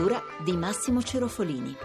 Cura di Massimo Cerofolini.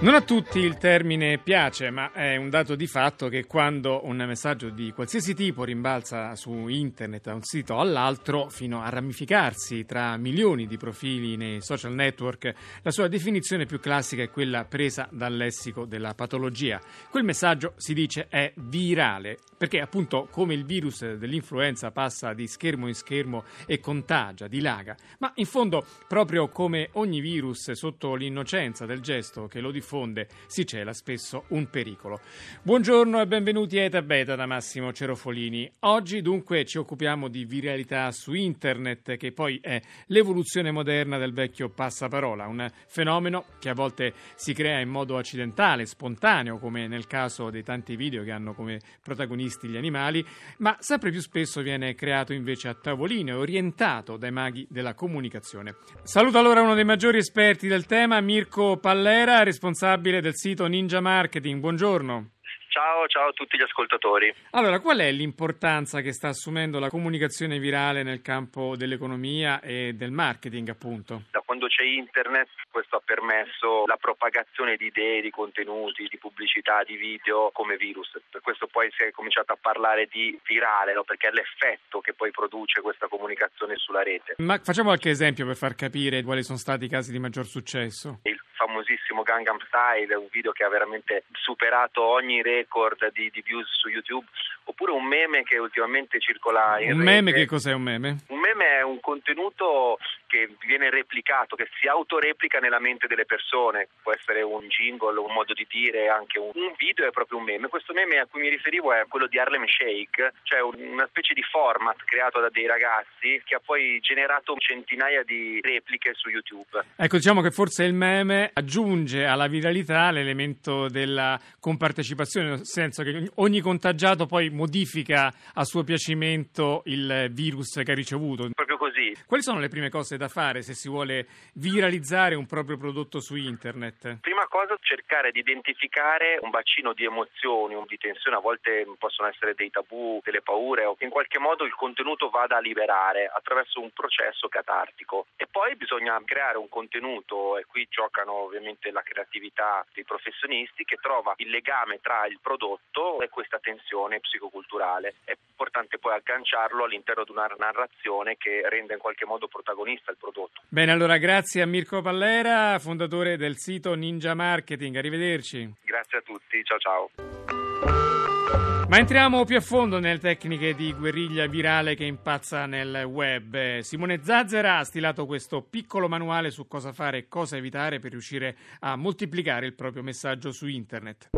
Non a tutti il termine piace, ma è un dato di fatto che quando un messaggio di qualsiasi tipo rimbalza su internet da un sito all'altro fino a ramificarsi tra milioni di profili nei social network, la sua definizione più classica è quella presa dal lessico della patologia. Quel messaggio si dice è virale, perché appunto come il virus dell'influenza passa di schermo in schermo e contagia, dilaga, ma in fondo proprio come ogni virus sotto l'innocenza del gesto che lo diffonde diffonde si cela spesso un pericolo. Buongiorno e benvenuti a Eta Beta da Massimo Cerofolini. Oggi dunque ci occupiamo di viralità su internet che poi è l'evoluzione moderna del vecchio passaparola, un fenomeno che a volte si crea in modo accidentale, spontaneo, come nel caso dei tanti video che hanno come protagonisti gli animali, ma sempre più spesso viene creato invece a tavolino e orientato dai maghi della comunicazione. Saluto allora uno dei maggiori esperti del tema, Mirko Pallera, responsabile responsabile del sito Ninja Marketing. Buongiorno. Ciao, ciao a tutti gli ascoltatori. Allora, qual è l'importanza che sta assumendo la comunicazione virale nel campo dell'economia e del marketing, appunto? Da quando c'è internet questo ha permesso la propagazione di idee, di contenuti, di pubblicità, di video come virus. Per questo poi si è cominciato a parlare di virale, no? perché è l'effetto che poi produce questa comunicazione sulla rete. Ma facciamo qualche esempio per far capire quali sono stati i casi di maggior successo. Il famosissimo Gangnam Style, un video che ha veramente superato ogni record di, di views su YouTube, oppure un meme che ultimamente circola in un rete. Un meme che cos'è un meme? Un meme è un contenuto che viene replicato, che si autoreplica nella mente delle persone, può essere un jingle, un modo di dire, anche un, un video è proprio un meme. Questo meme a cui mi riferivo è quello di Harlem Shake, cioè una specie di format creato da dei ragazzi che ha poi generato centinaia di repliche su YouTube. Ecco, diciamo che forse il meme aggiunge alla viralità l'elemento della compartecipazione, nel senso che ogni contagiato poi modifica a suo piacimento il virus che ha ricevuto. Proprio così. Quali sono le prime cose da fare se si vuole viralizzare un proprio prodotto su internet? Prima cosa cercare di identificare un bacino di emozioni, di tensione, a volte possono essere dei tabù, delle paure o che in qualche modo il contenuto vada a liberare attraverso un processo catartico. E poi bisogna creare un contenuto e qui giocano ovviamente la creatività dei professionisti che trova il legame tra il prodotto e questa tensione psicoculturale. È importante poi agganciarlo all'interno di una narrazione che renda in qualche modo protagonista il prodotto. Bene, allora grazie a Mirko Pallera, fondatore del sito Ninja Marketing. Arrivederci. Grazie a tutti, ciao ciao. Ma entriamo più a fondo nelle tecniche di guerriglia virale che impazza nel web. Simone Zazzera ha stilato questo piccolo manuale su cosa fare e cosa evitare per riuscire a moltiplicare il proprio messaggio su internet.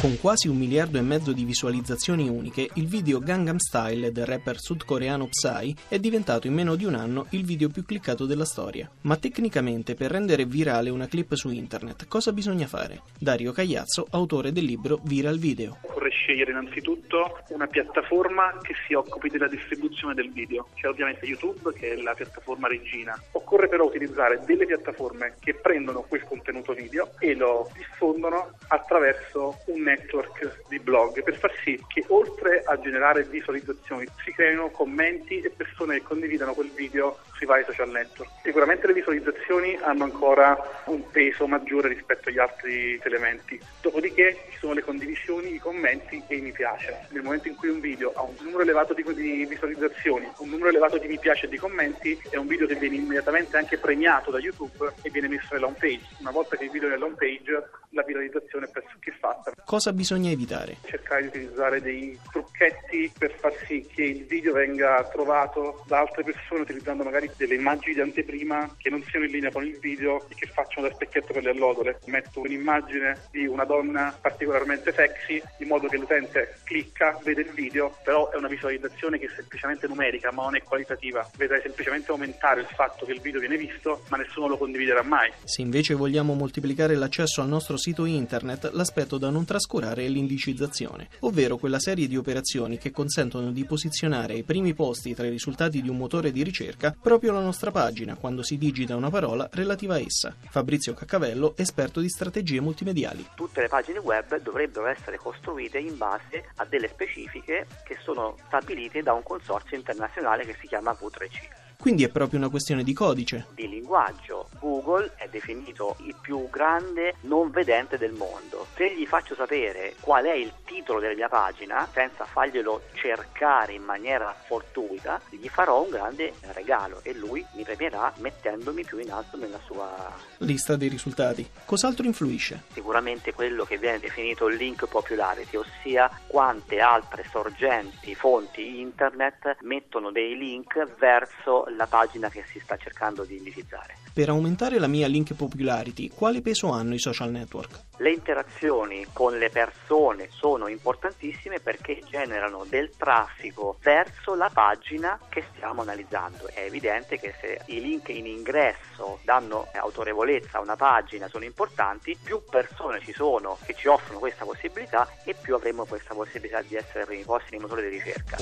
Con quasi un miliardo e mezzo di visualizzazioni uniche, il video Gangnam Style del rapper sudcoreano Psy è diventato in meno di un anno il video più cliccato della storia. Ma tecnicamente per rendere virale una clip su internet cosa bisogna fare? Dario Cagliazzo, autore del libro Viral Video. Occorre scegliere innanzitutto una piattaforma che si occupi della distribuzione del video. C'è ovviamente YouTube che è la piattaforma regina. Occorre però utilizzare delle piattaforme che prendono quel contenuto video e lo diffondono attraverso un network di blog per far sì che oltre a generare visualizzazioni si creino commenti e persone che condividano quel video sui vari social network. Sicuramente le visualizzazioni hanno ancora un peso maggiore rispetto agli altri elementi. Dopodiché ci sono le condivisioni, i commenti e i mi piace. Nel momento in cui un video ha un numero elevato di, visualizzazioni, un numero elevato di mi piace e di commenti, è un video che viene immediatamente anche premiato da YouTube e viene messo nella home page. Una volta che il video è nella home page, la viralizzazione è pressoché fatta. Cosa bisogna evitare? Cercare di utilizzare dei trucchetti per far sì che il video venga trovato da altre persone utilizzando magari magari delle immagini di anteprima che non siano in linea con il video e che facciano da specchietto per le allodole. Metto un'immagine di una donna particolarmente sexy in modo che l'utente clicca, vede il video, però è una visualizzazione che è semplicemente numerica ma non è qualitativa. Vedrai semplicemente aumentare il fatto che il video viene visto ma nessuno lo condividerà mai. Se invece vogliamo moltiplicare l'accesso al nostro sito internet, l'aspetto da non trascurare è l'indicizzazione, ovvero quella serie di operazioni che consentono di posizionare ai primi posti tra i risultati di un motore di ricerca proprio la nostra pagina quando si digita una parola relativa a essa. Fabrizio Caccavello, esperto di strategie multimediali. Tutte le pagine web dovrebbero essere costruite in base a delle specifiche che sono stabilite da un consorzio internazionale che si chiama V3C. Quindi è proprio una questione di codice. Di linguaggio. Google è definito il più grande non vedente del mondo. Se gli faccio sapere qual è il titolo della mia pagina, senza farglielo cercare in maniera fortuita, gli farò un grande regalo e lui mi premierà mettendomi più in alto nella sua lista dei risultati. Cos'altro influisce? Sicuramente quello che viene definito link popularity, ossia quante altre sorgenti, fonti internet mettono dei link verso la pagina che si sta cercando di indicizzare. Per aumentare la mia link popularity, quale peso hanno i social network? Le interazioni con le persone sono importantissime perché generano del traffico verso la pagina che stiamo analizzando. È evidente che se i link in ingresso danno autorevolezza a una pagina, sono importanti, più persone ci sono che ci offrono questa possibilità e più avremo questa possibilità di essere ai primi posti nei motori di ricerca.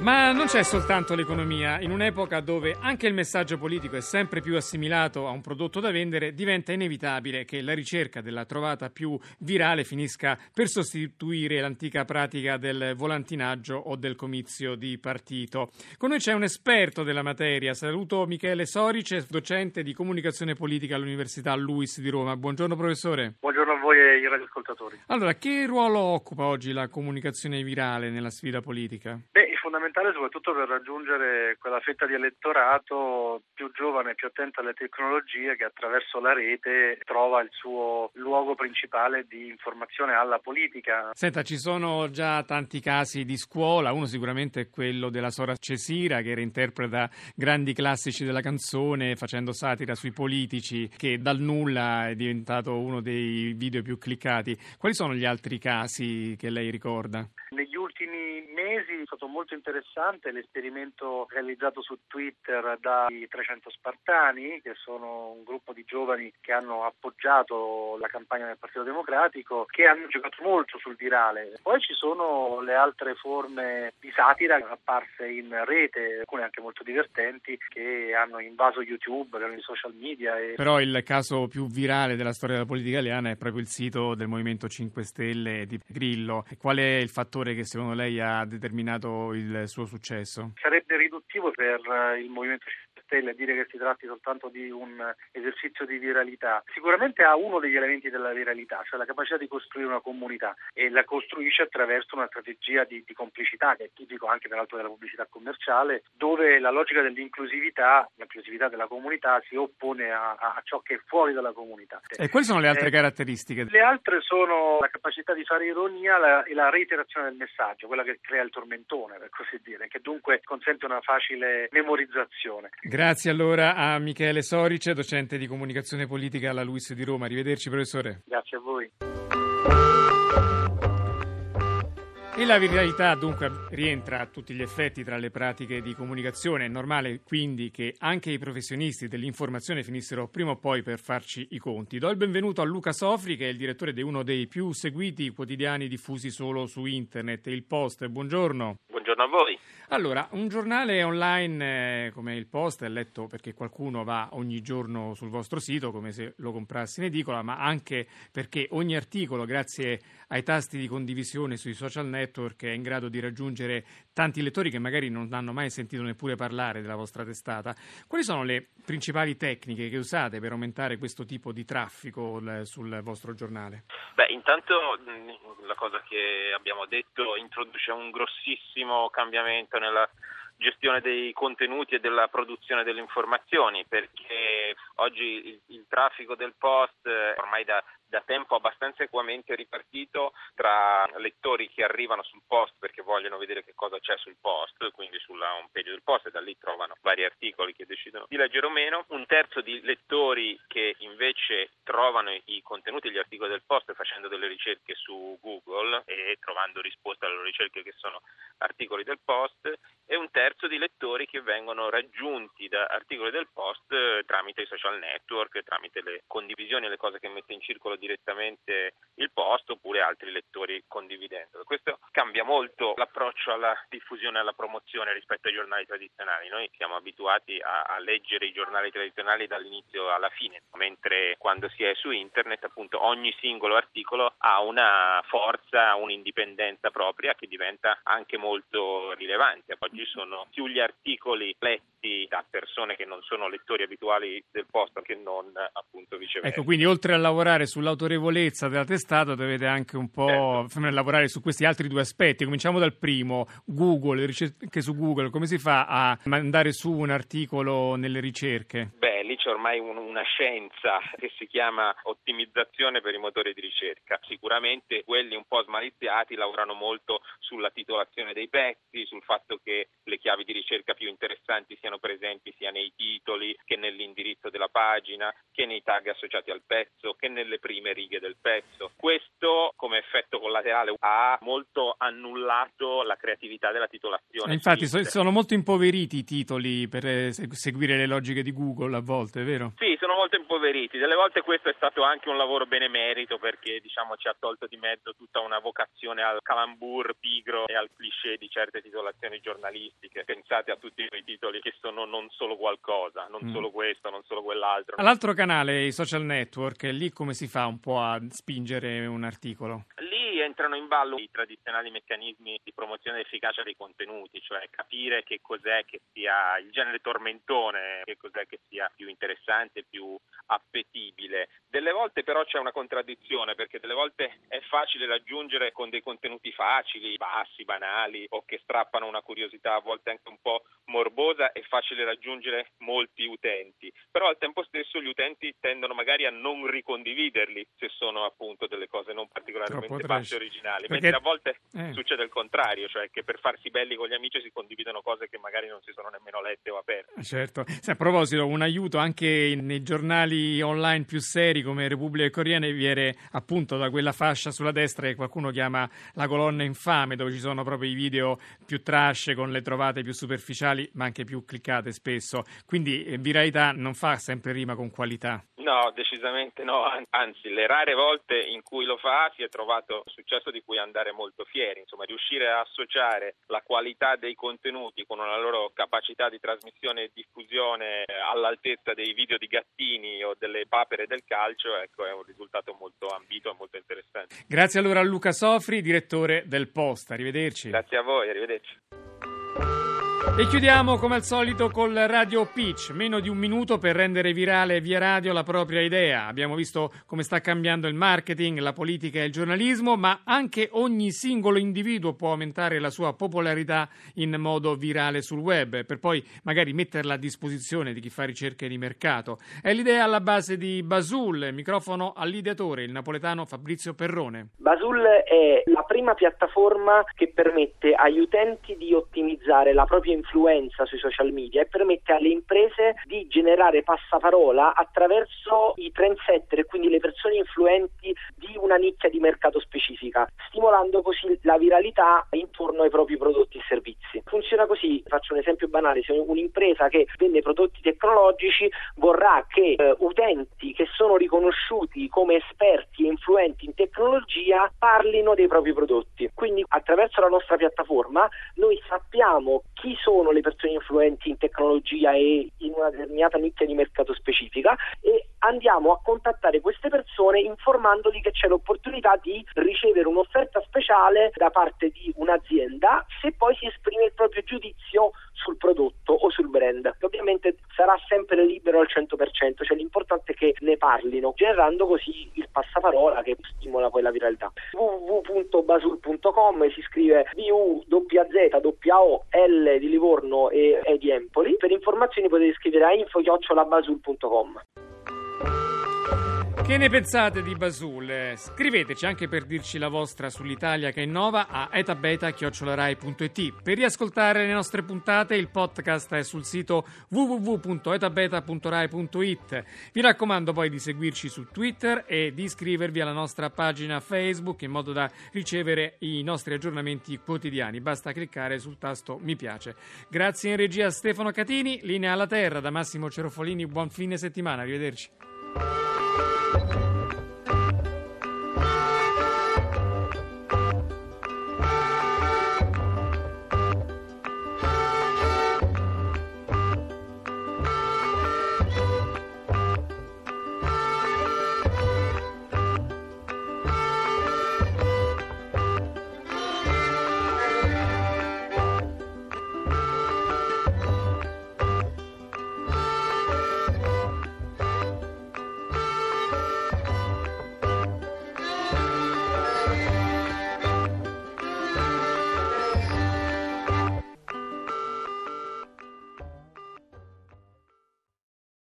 Ma non c'è soltanto l'economia. In un'epoca dove anche il messaggio politico è sempre più assimilato a un prodotto da vendere, diventa inevitabile che la ricerca della trovata più virale finisca per sostituire l'antica pratica del volantinaggio o del comizio di partito. Con noi c'è un esperto della materia. Saluto Michele Sorice, docente di comunicazione politica all'Università Luis di Roma. Buongiorno professore. Buongiorno a voi e ai radioascoltatori. Allora, che ruolo occupa oggi la comunicazione virale nella sfida politica? Beh, fondamentale soprattutto per raggiungere quella fetta di elettorato più giovane, più attenta alle tecnologie che attraverso la rete trova il suo luogo principale di informazione alla politica. Senta, ci sono già tanti casi di scuola, uno sicuramente è quello della Sora Cesira che reinterpreta grandi classici della canzone facendo satira sui politici che dal nulla è diventato uno dei video più cliccati. Quali sono gli altri casi che lei ricorda? Negli ultimi mesi è stato molto interessante l'esperimento realizzato su Twitter dai 300 Spartani, che sono un gruppo di giovani che hanno appoggiato la campagna del Partito Democratico, che hanno giocato molto sul virale. Poi ci sono le altre forme di satira apparse in rete, alcune anche molto divertenti, che hanno invaso YouTube, i social media. E... Però il caso più virale della storia della politica italiana è proprio il sito del Movimento 5 Stelle di Grillo. Qual è il fattore che secondo lei ha determinato il suo successo? Sarebbe riduttivo per eh, il Movimento 5 Stelle dire che si tratti soltanto di un esercizio di viralità. Sicuramente ha uno degli elementi della viralità, cioè la capacità di costruire una comunità e la costruisce attraverso una strategia di, di complicità che è tipico anche peraltro della pubblicità commerciale, dove la logica dell'inclusività, l'inclusività della comunità si oppone a, a ciò che è fuori dalla comunità. E quali sono le altre eh, caratteristiche? Le altre sono la capacità di fare ironia la, e la reiterazione del messaggio, quella che crea il tormentone, per così dire, che dunque consente una facile memorizzazione. Grazie allora a Michele Sorice, docente di comunicazione politica alla Luis di Roma. Arrivederci professore. Grazie a voi. E la viralità dunque rientra a tutti gli effetti tra le pratiche di comunicazione. È normale quindi che anche i professionisti dell'informazione finissero prima o poi per farci i conti. Do il benvenuto a Luca Sofri che è il direttore di uno dei più seguiti quotidiani diffusi solo su internet, il Post. Buongiorno. Buongiorno a voi. Allora, un giornale online eh, come il Post è letto perché qualcuno va ogni giorno sul vostro sito come se lo comprassi in edicola, ma anche perché ogni articolo, grazie ai tasti di condivisione sui social network, è in grado di raggiungere tanti lettori che magari non hanno mai sentito neppure parlare della vostra testata. Quali sono le principali tecniche che usate per aumentare questo tipo di traffico sul vostro giornale? Beh, intanto la cosa che abbiamo detto introduce un grossissimo cambiamento nella gestione dei contenuti e della produzione delle informazioni, perché oggi il, il traffico del post ormai da da tempo abbastanza equamente ripartito tra lettori che arrivano sul post perché vogliono vedere che cosa c'è sul post, quindi sulla home page del post e da lì trovano vari articoli che decidono di leggere o meno, un terzo di lettori che invece trovano i contenuti gli articoli del post facendo delle ricerche su Google e trovando risposte alle loro ricerche che sono articoli del post. E un terzo di lettori che vengono raggiunti da articoli del post eh, tramite i social network, tramite le condivisioni e le cose che mette in circolo direttamente il post oppure altri lettori condividendolo. Questo cambia molto l'approccio alla diffusione e alla promozione rispetto ai giornali tradizionali. Noi siamo abituati a, a leggere i giornali tradizionali dall'inizio alla fine, mentre quando si è su internet appunto ogni singolo articolo ha una forza, un'indipendenza propria che diventa anche molto rilevante. Oggi sono più gli articoli letti da persone che non sono lettori abituali del posto che non appunto viceversa. Ecco, quindi oltre a lavorare sull'autorevolezza della testata dovete anche un po' certo. lavorare su questi altri due aspetti. Cominciamo dal primo, Google, le ricerche su Google, come si fa a mandare su un articolo nelle ricerche? Beh, lì c'è ormai un, una scienza che si chiama ottimizzazione per i motori di ricerca. Sicuramente quelli un po' smaliziati lavorano molto sulla titolazione dei pezzi, sul fatto che le chiavi di ricerca più interessanti siano presenti sia nei titoli che nell'indirizzo della pagina, che nei tag associati al pezzo, che nelle prime righe del pezzo. Questo come effetto collaterale ha molto annullato la creatività della titolazione. Infatti sono molto impoveriti i titoli per eh, seguire le logiche di Google a volte volte, vero? Sì, sono molto impoveriti. Delle volte questo è stato anche un lavoro benemerito perché diciamo, ci ha tolto di mezzo tutta una vocazione al calambur pigro e al cliché di certe titolazioni giornalistiche. Pensate a tutti quei titoli che sono non solo qualcosa, non mm. solo questo, non solo quell'altro. All'altro canale, i social network, lì come si fa un po' a spingere un articolo? Lì entrano in ballo i tradizionali meccanismi di promozione e efficacia dei contenuti, cioè capire che cos'è che sia il genere tormentone, che cos'è che sia più interessante, più appetibile. Delle volte però c'è una contraddizione perché delle volte è facile raggiungere con dei contenuti facili, bassi, banali o che strappano una curiosità a volte anche un po' morbosa è facile raggiungere molti utenti, però al tempo stesso gli utenti tendono magari a non ricondividerli se sono appunto delle cose non particolarmente basse originali, Perché... mentre a volte eh. succede il contrario, cioè che per farsi belli con gli amici si condividono cose che magari non si sono nemmeno lette o aperte. Certo, a proposito, un aiuto anche nei giornali online più seri come Repubblica e Corriere viene appunto da quella fascia sulla destra che qualcuno chiama la colonna infame, dove ci sono proprio i video più trash con le trovate più superficiali ma anche più cliccate spesso. Quindi eh, viralità non fa sempre rima con qualità. No, decisamente no, anzi le rare volte in cui lo fa si è trovato un successo di cui andare molto fieri, insomma riuscire a associare la qualità dei contenuti con una loro capacità di trasmissione e diffusione all'altezza dei video di gattini o delle papere del calcio, ecco è un risultato molto ambito e molto interessante. Grazie allora a Luca Sofri, direttore del Post, arrivederci. Grazie a voi, arrivederci. E chiudiamo come al solito col Radio Pitch, meno di un minuto per rendere virale via radio la propria idea. Abbiamo visto come sta cambiando il marketing, la politica e il giornalismo, ma anche ogni singolo individuo può aumentare la sua popolarità in modo virale sul web, per poi magari metterla a disposizione di chi fa ricerche di mercato. È l'idea alla base di Basul, microfono all'ideatore, il napoletano Fabrizio Perrone. Basul è la prima piattaforma che permette agli utenti di ottimizzare la propria influenza sui social media e permette alle imprese di generare passaparola attraverso i trendsetter quindi le persone influenti di una nicchia di mercato specifica, stimolando così la viralità intorno ai propri prodotti e servizi. Funziona così, faccio un esempio banale, se un'impresa che vende prodotti tecnologici vorrà che eh, utenti che sono riconosciuti come esperti e influenti in tecnologia parlino dei propri prodotti. Quindi attraverso la nostra piattaforma noi sappiamo chi sono le persone influenti in tecnologia e in una determinata nicchia di mercato specifica e andiamo a contattare queste persone informandoli che c'è l'opportunità di ricevere un'offerta speciale da parte di un'azienda se poi si esprime il proprio giudizio sul prodotto o sul brand. Ovviamente sarà sempre libero al 100%, cioè l'importante è che ne parlino, generando così il passaparola che stimola poi la viralità. www.basul.com si scrive B-U-Z-O L di Livorno e E di Empoli. Per informazioni potete scrivere a info-basul.com. Che ne pensate di Basul? Scriveteci anche per dirci la vostra sull'Italia che innova a etabeta.it. Per riascoltare le nostre puntate il podcast è sul sito www.etabeta.rai.it. Vi raccomando poi di seguirci su Twitter e di iscrivervi alla nostra pagina Facebook in modo da ricevere i nostri aggiornamenti quotidiani. Basta cliccare sul tasto mi piace. Grazie in regia a Stefano Catini, linea alla terra da Massimo Cerofolini. Buon fine settimana, arrivederci.